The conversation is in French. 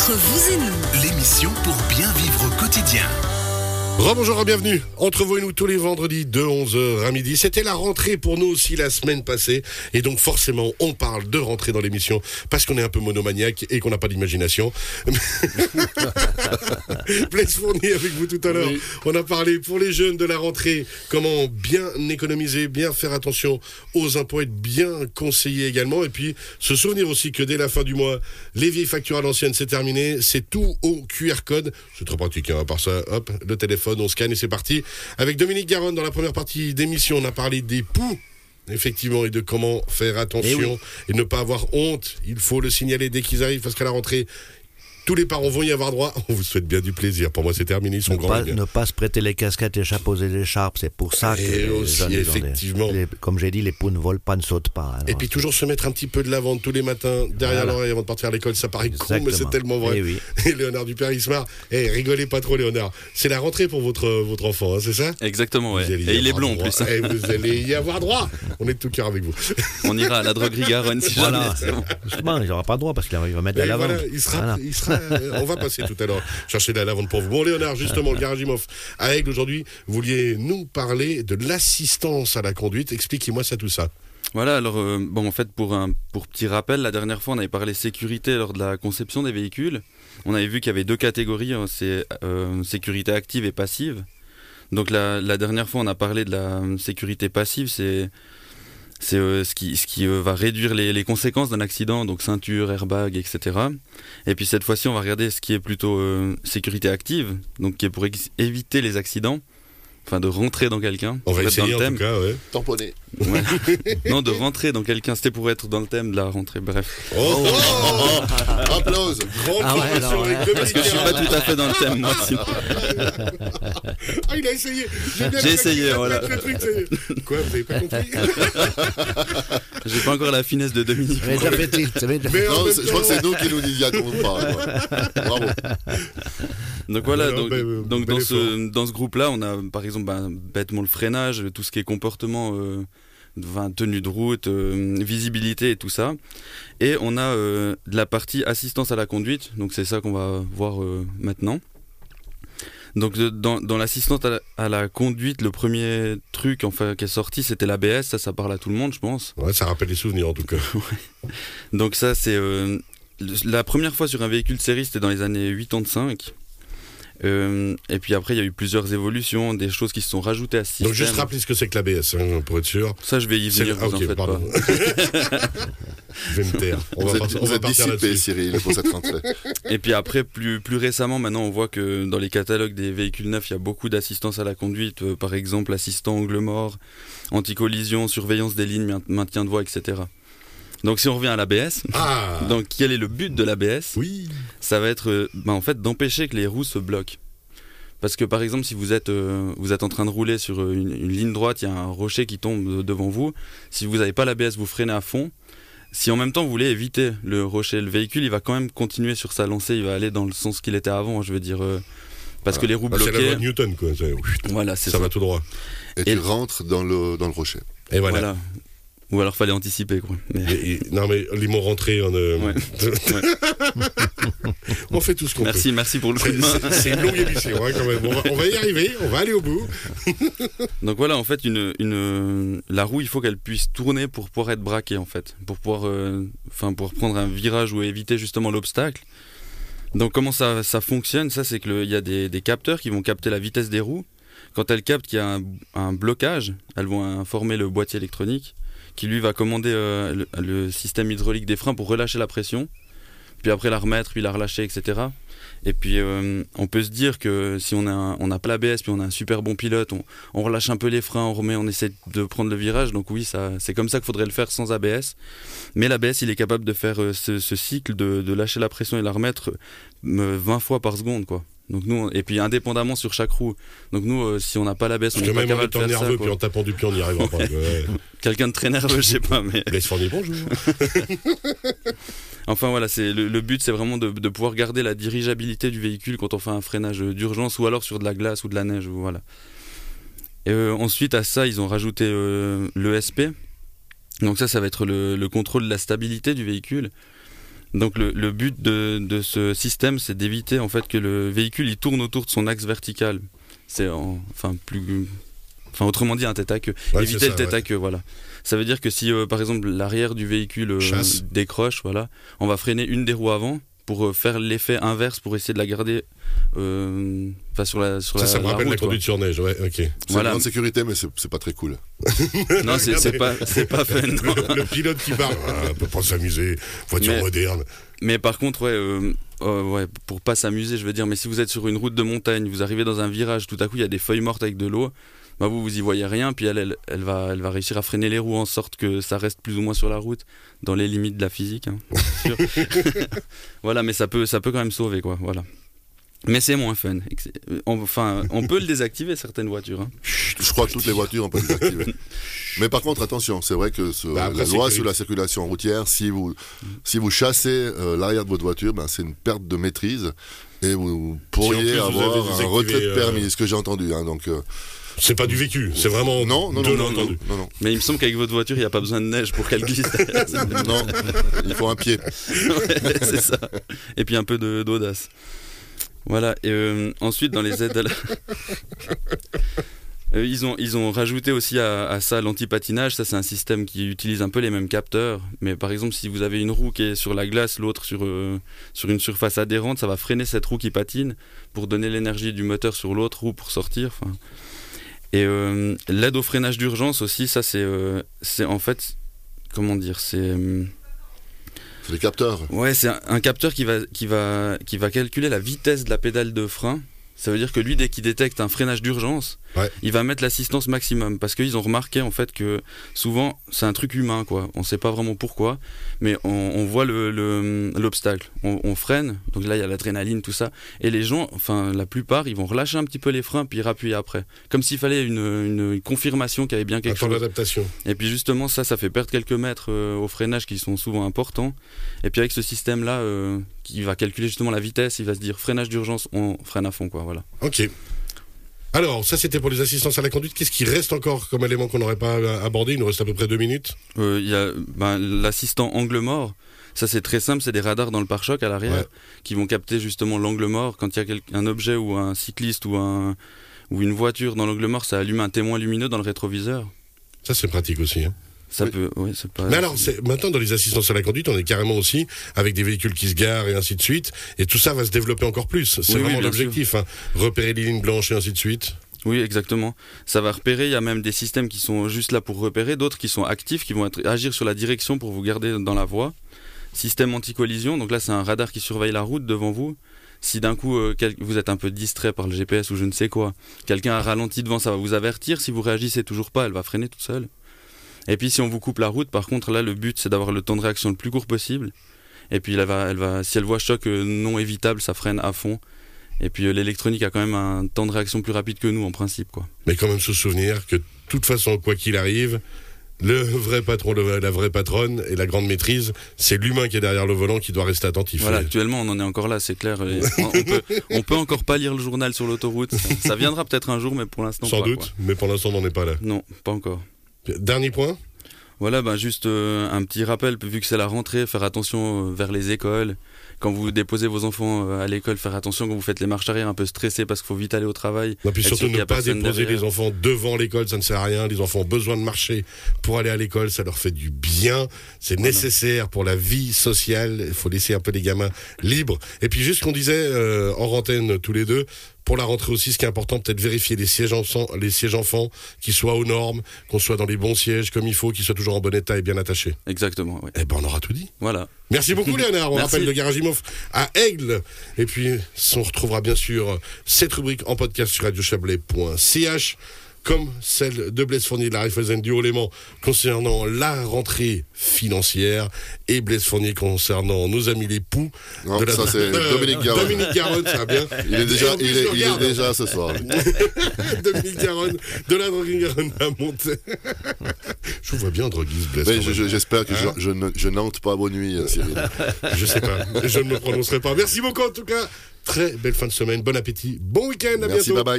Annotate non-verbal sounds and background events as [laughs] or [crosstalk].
Entre vous et nous, L'émission pour bien vivre au quotidien. Rebonjour et bienvenue entre vous et nous tous les vendredis de 11h à midi. C'était la rentrée pour nous aussi la semaine passée et donc forcément on parle de rentrée dans l'émission parce qu'on est un peu monomaniaque et qu'on n'a pas d'imagination. [laughs] Blaise Fournier avec vous tout à l'heure. On a parlé pour les jeunes de la rentrée, comment bien économiser, bien faire attention aux impôts, être bien conseillé également et puis se souvenir aussi que dès la fin du mois, les vieilles factures à l'ancienne c'est terminé, c'est tout au QR code. C'est très pratique, hein, à part ça, hop, le téléphone, on scanne et c'est parti. Avec Dominique Garonne, dans la première partie d'émission, on a parlé des poux. Effectivement, et de comment faire attention et ne pas avoir honte. Il faut le signaler dès qu'ils arrivent parce qu'à la rentrée, tous les parents vont y avoir droit. On vous souhaite bien du plaisir. Pour moi, c'est terminé. Ils sont ne grands. pas, les ne pas se prêter les casquettes, les chapeaux et les écharpes, c'est pour ça que Et les aussi, des- effectivement. les- comme j'ai dit, les poux ne volent pas, ne sautent pas. Et alors. puis toujours se mettre un petit peu de lavande tous les matins derrière Voilà. l'oreille avant de partir à l'école. Ça paraît con, mais Exactement. c'est tellement vrai. Eh oui. [laughs] Et Léonard Dupère, il se marre. Eh, rigolez pas trop, Léonard. C'est la rentrée pour votre, votre enfant, hein, c'est ça? Exactement, ouais. Et il est blond en plus. hein. Eh, vous allez y avoir droit. On est de tout cœur avec vous. [laughs] On ira à la droguerie Garonne si jamais. Voilà. c'est bon. Justement, il n'aura pas droit parce qu'il va mettre de Et la lavande. voilà, il sera, Voilà. il sera, on va passer tout à l'heure chercher de la lavande pour vous. Bon, Léonard, justement, le [laughs] Garage Imoff à Aigle aujourd'hui, vous vouliez nous parler de l'assistance à la conduite. Expliquez-moi ça, tout ça. Voilà, alors euh, bon, en fait, pour un pour petit rappel, la dernière fois, on avait parlé sécurité lors de la conception des véhicules. On avait vu qu'il y avait deux catégories, hein, c'est euh, sécurité active et passive. Donc la, la dernière fois, on a parlé de la euh, sécurité passive, c'est c'est euh, ce qui, ce qui euh, va réduire les, les conséquences d'un accident, donc ceinture, airbag, etc. Et puis cette fois-ci, on va regarder ce qui est plutôt euh, sécurité active, donc qui est pour éviter les accidents, enfin de rentrer dans quelqu'un. On va dans essayer en thème. tout cas, ouais. Tamponné. Ouais. non, de rentrer dans quelqu'un. C'était pour être dans le thème de la rentrée. Bref. Oh, Applause. grande Ah ouais, promotion alors, avec ouais. Dominique Parce que je suis pas tout à fait dans le thème, moi. sinon. Ah, il a essayé. J'ai bien J'ai compris, essayé, voilà. fait truc, ça. Quoi, vous avez pas compris [laughs] J'ai pas encore la finesse de Dominique. Ça m'est déjà fait tilt, ça déjà- Mais Non, je crois que c'est nous qui nous disons qu'on ne parle. quoi. Bravo. Donc voilà, Alors, donc, ben, euh, donc dans, ce, dans ce groupe-là, on a par exemple ben, bêtement le freinage, tout ce qui est comportement, euh, enfin, tenue de route, euh, visibilité et tout ça. Et on a euh, de la partie assistance à la conduite, donc c'est ça qu'on va voir euh, maintenant. Donc de- dans, dans l'assistance à, la- à la conduite, le premier truc enfin, qui est sorti, c'était l'ABS, ça ça parle à tout le monde je pense. Ouais, ça rappelle les souvenirs en tout cas. [laughs] Donc ça, c'est la première fois sur un véhicule de série, c'était dans les années 85. Euh, et puis après, il y a eu plusieurs évolutions, des choses qui se sont rajoutées à ce système. Donc juste rappeler ce que c'est que l'ABS, hein, pour être sûr. Ça, je vais y venir, ah, vous en ok, faites pardon. pas. [laughs] Je vais me taire. On Vous va, êtes, partir- on vous va êtes partir dissipé. Cyril, pour cette rentrée. Et puis après, plus, plus récemment, maintenant, on voit que dans les catalogues des véhicules neufs, il y a beaucoup d'assistance à la conduite. euh, par exemple, assistant angle mort, anti-collision, surveillance des lignes, main- maintien de voie, etc. Donc si on revient à l'ABS, Ah [laughs] donc quel est le but de l'ABS Oui ça va être euh, bah, en fait d'empêcher que les roues se bloquent. Parce que par exemple, si vous êtes, euh, vous êtes en train de rouler sur euh, une, une ligne droite, il y a un rocher qui tombe de- devant vous. Si vous n'avez pas l'ABS, vous freinez à fond. Si en même temps vous voulez éviter le rocher, le véhicule, il va quand même continuer sur sa lancée, il va aller dans le sens qu'il était avant. Je veux dire, euh, parce que les roues Ah, C'est la loi bloquées, de Newton, quoi. Voilà, Ça ça. va tout droit. Et tu rentres dans le, dans le rocher. Et voilà. Voilà. Ou alors fallait anticiper quoi. Mais- Et- et- non mais les mots rentrés, on, euh, Ouais. [laughs] on fait tout ce qu'on peut. Merci, merci pour le coup de main. C'est une longue émission hein, quand même. On va, on va y arriver, on va aller au bout. [laughs] Donc voilà, en fait, une, une, la roue, il faut qu'elle puisse tourner pour pouvoir être braquée, en fait, pour pouvoir, euh, pour prendre un virage ou éviter justement l'obstacle. Donc comment ça, ça fonctionne? Ça, c'est qu'il y a des, des capteurs qui vont capter la vitesse des roues. Quand elles captent qu'il y a un, un blocage, elles vont informer le boîtier électronique qui lui va commander euh, le, système hydraulique des freins pour relâcher la pression, puis après la remettre, puis la relâcher, etc. Et puis euh, on peut se dire que si on a on n'a pas l'ABS, puis on a un super bon pilote, on, relâche un peu les freins, on remet, on essaie de prendre le virage. Donc oui, c'est comme ça qu'il faudrait le faire sans ABS. Mais l'ABS, il est capable de faire euh, ce, cycle de, de lâcher la pression et la remettre euh, 20 fois par seconde, quoi. Donc nous, on- et puis indépendamment sur chaque roue. Donc nous, euh, si on n'a pas l'ABS, on Parce n'est que pas même en étant faire ça. nerveux, quoi. puis en tapant du pied, on n'y arrivera pas. [laughs] Ouais. Quelqu'un de très nerveux, je sais pas, mais Laisse Fournier, bonjour. Enfin voilà, c'est le, le but, c'est vraiment de, de pouvoir garder la dirigeabilité du véhicule quand on fait un freinage d'urgence ou alors sur de la glace ou de la neige. Voilà. Et euh, ensuite à ça, ils ont rajouté euh, l'ESP. Donc ça, ça va être le, le contrôle de la stabilité du véhicule. Donc le, le but de, de ce système, c'est d'éviter en fait que le véhicule il tourne autour de son axe vertical. C'est en- enfin plus, enfin autrement dit un tête à queue. Ouais, éviter le ça, tête ouais. à queue, voilà. Ça veut dire que si euh, par exemple l'arrière du véhicule euh, décroche, voilà, on va freiner une des roues avant pour euh, faire l'effet inverse pour essayer de la garder, euh, enfin sur la sur Ça, la, ça me rappelle la route, quoi. conduite sur neige, ouais, ok. C'est Voilà. une grande sécurité, mais c'est c'est pas très cool. [laughs] Non, c'est c'est pas c'est pas [laughs] fun. non. Le, le pilote qui parle, ah, on peut pas s'amuser, voiture Mais- moderne. Mais par contre, ouais, euh, euh, ouais, pour pas s'amuser, je veux dire, mais si vous êtes sur une route de montagne, vous arrivez dans un virage, tout à coup il y a des feuilles mortes avec de l'eau, bah vous vous y voyez rien, puis elle, elle, elle va, elle va réussir à freiner les roues en sorte que ça reste plus ou moins sur la route, dans les limites de la physique. hein, [laughs] voilà, mais ça peut, ça peut quand même sauver, quoi. Voilà. Mais c'est moins fun. Euh, Enfin, on peut le désactiver certaines voitures. hein. Je crois que toutes les voitures, on peut les activer. [laughs] Mais par contre, attention, c'est vrai que ce- Bah, après, la loi sur la circulation routière, si vous, si vous chassez euh, l'arrière de votre voiture, ben, c'est une perte de maîtrise et vous pourriez plus avoir un retrait de euh, permis, ce que j'ai entendu. hein, donc, euh, C'est pas du vécu, c'est vraiment non, non, de non, non, l'entendu. non, non, non, Mais il me semble qu'avec votre voiture, il n'y a pas besoin de neige pour qu'elle glisse. non, il faut un pied. [laughs] Ouais, c'est ça. Et puis un peu de- d'audace. Voilà. Et euh, ensuite, dans les aides à la... [laughs] Euh, ils, ont, ils ont rajouté aussi à, à ça l'antipatinage. Ça, c'est un système qui utilise un peu les mêmes capteurs. Mais par exemple, si vous avez une roue qui est sur la glace, l'autre sur, euh, sur une surface adhérente, ça va freiner cette roue qui patine pour donner l'énergie du moteur sur l'autre roue pour sortir. Et l'aide au freinage d'urgence aussi, ça, c'est en fait. Comment dire C'est. Ouais, c'est un, capteur qui, va, qui va calculer la vitesse de la pédale de frein. Ça veut dire que lui, dès qu'il détecte un freinage d'urgence, Ouais. il va mettre l'assistance maximum. Parce qu'ils ont remarqué en fait que souvent, c'est un truc humain, quoi. On sait pas vraiment pourquoi, mais on, on voit l'obstacle. Le, l'obstacle. on, on freine, donc là, il y a l'adrénaline, tout ça. Et les gens, enfin, la plupart, ils vont relâcher un petit peu les freins, puis rappuyer après. Comme s'il fallait une, une- une confirmation qu'il y avait bien quelque Attends chose. l'adaptation. Et puis justement, ça, ça fait perdre quelques mètres euh, au freinage qui sont souvent importants. Et puis avec ce système-là, euh, qui va calculer justement la vitesse, il va se dire freinage d'urgence, on freine à fond, quoi. Voilà. Ok. Alors, ça c'était pour les assistances à la conduite. Qu'est-ce qui reste encore comme élément qu'on n'aurait pas abordé? Il nous reste à peu près deux minutes. Euh, Il y a ben, l'assistant angle mort. Ça, c'est très simple. C'est des radars dans le pare-choc à l'arrière Ouais. qui vont capter justement l'angle mort. Quand il y a un objet ou un cycliste ou, un, ou une voiture dans l'angle mort, ça allume un témoin lumineux dans le rétroviseur. Ça c'est pratique aussi. hein. Ça Oui. peut. Oui, c'est pas. Mais alors, maintenant dans les assistances à la conduite, on est carrément aussi avec des véhicules qui se garent et ainsi de suite. Et tout ça va se développer encore plus. C'est Oui, vraiment l'objectif. hein. Repérer les lignes blanches et ainsi de suite. Oui, exactement. Ça va repérer. Il y a même des systèmes qui sont juste là pour repérer, d'autres qui sont actifs, qui vont être, agir sur la direction pour vous garder dans la voie. Système anti-collision. Donc là, c'est un radar qui surveille la route devant vous. Si d'un coup euh, vous êtes un peu distrait par le GPS ou je ne sais quoi, quelqu'un a ralenti devant, ça va vous avertir. Si vous réagissez toujours pas, elle va freiner toute seule. Et puis si on vous coupe la route, par contre, là, le but c'est d'avoir le temps de réaction le plus court possible. Et puis elle va, elle va, si elle voit choc euh, non évitable, ça freine à fond. Et puis euh, l'électronique a quand même un temps de réaction plus rapide que nous en principe, quoi. Mais quand même se souvenir que de toute façon, quoi qu'il arrive, le vrai patron, la vraie patronne et la grande maîtrise, c'est l'humain qui est derrière le volant qui doit rester attentif. Voilà, actuellement, on en est encore là, c'est clair. [laughs] On, on peut, on peut encore pas lire le journal sur l'autoroute. Ça, ça viendra peut-être un jour, mais pour l'instant, Sans pas, doute, quoi. mais pour l'instant, on n'en est pas là. Non, pas encore. Dernier point Voilà, ben juste euh, un petit rappel, vu que c'est la rentrée, faire attention euh, vers les écoles. Quand vous déposez vos enfants euh, à l'école, faire attention quand vous faites les marches arrière un peu stressé parce qu'il faut vite aller au travail. Non, puis surtout ne pas déposer derrière. les enfants devant l'école, ça ne sert à rien. Les enfants ont besoin de marcher pour aller à l'école, ça leur fait du bien. C'est nécessaire pour la vie sociale. Il faut laisser un peu les gamins libres. Et puis juste qu'on disait en rantaine tous les deux, pour la rentrée aussi, ce qui est important, peut-être vérifier les sièges enfants, les sièges enfants, qu'ils soient aux normes, qu'on soit dans les bons sièges comme il faut, qu'ils soient toujours en bon état et bien attachés. Exactement, ouais. Eh ben, on aura tout dit. Voilà. Merci beaucoup [laughs] Léonard. On Merci. rappelle le Garage Imof à Aigle. Et puis, on retrouvera bien sûr cette rubrique en podcast sur radiochablais.ch comme celle de Blaise Fournier de la Raiffeisen du Haut-Léman concernant la rentrée financière et Blaise Fournier concernant nos amis les poux. Non, de la- ça, c'est Euh, Dominique Garonne. Dominique Garonne, ça va bien. Il est déjà, il est, il déjà ce soir. [laughs] Dominique Garonne, de la droguerie Garonne à monter. [laughs] je vous vois bien droguiste, Blaise. J'espère que Hein je, je ne- je n'ente pas bonne nuit, euh, Cyril. [laughs] Je sais pas. Je ne me prononcerai pas. Merci beaucoup en tout cas. Très belle fin de semaine. Bon appétit. Bon week-end. À Merci, bientôt. bye bye.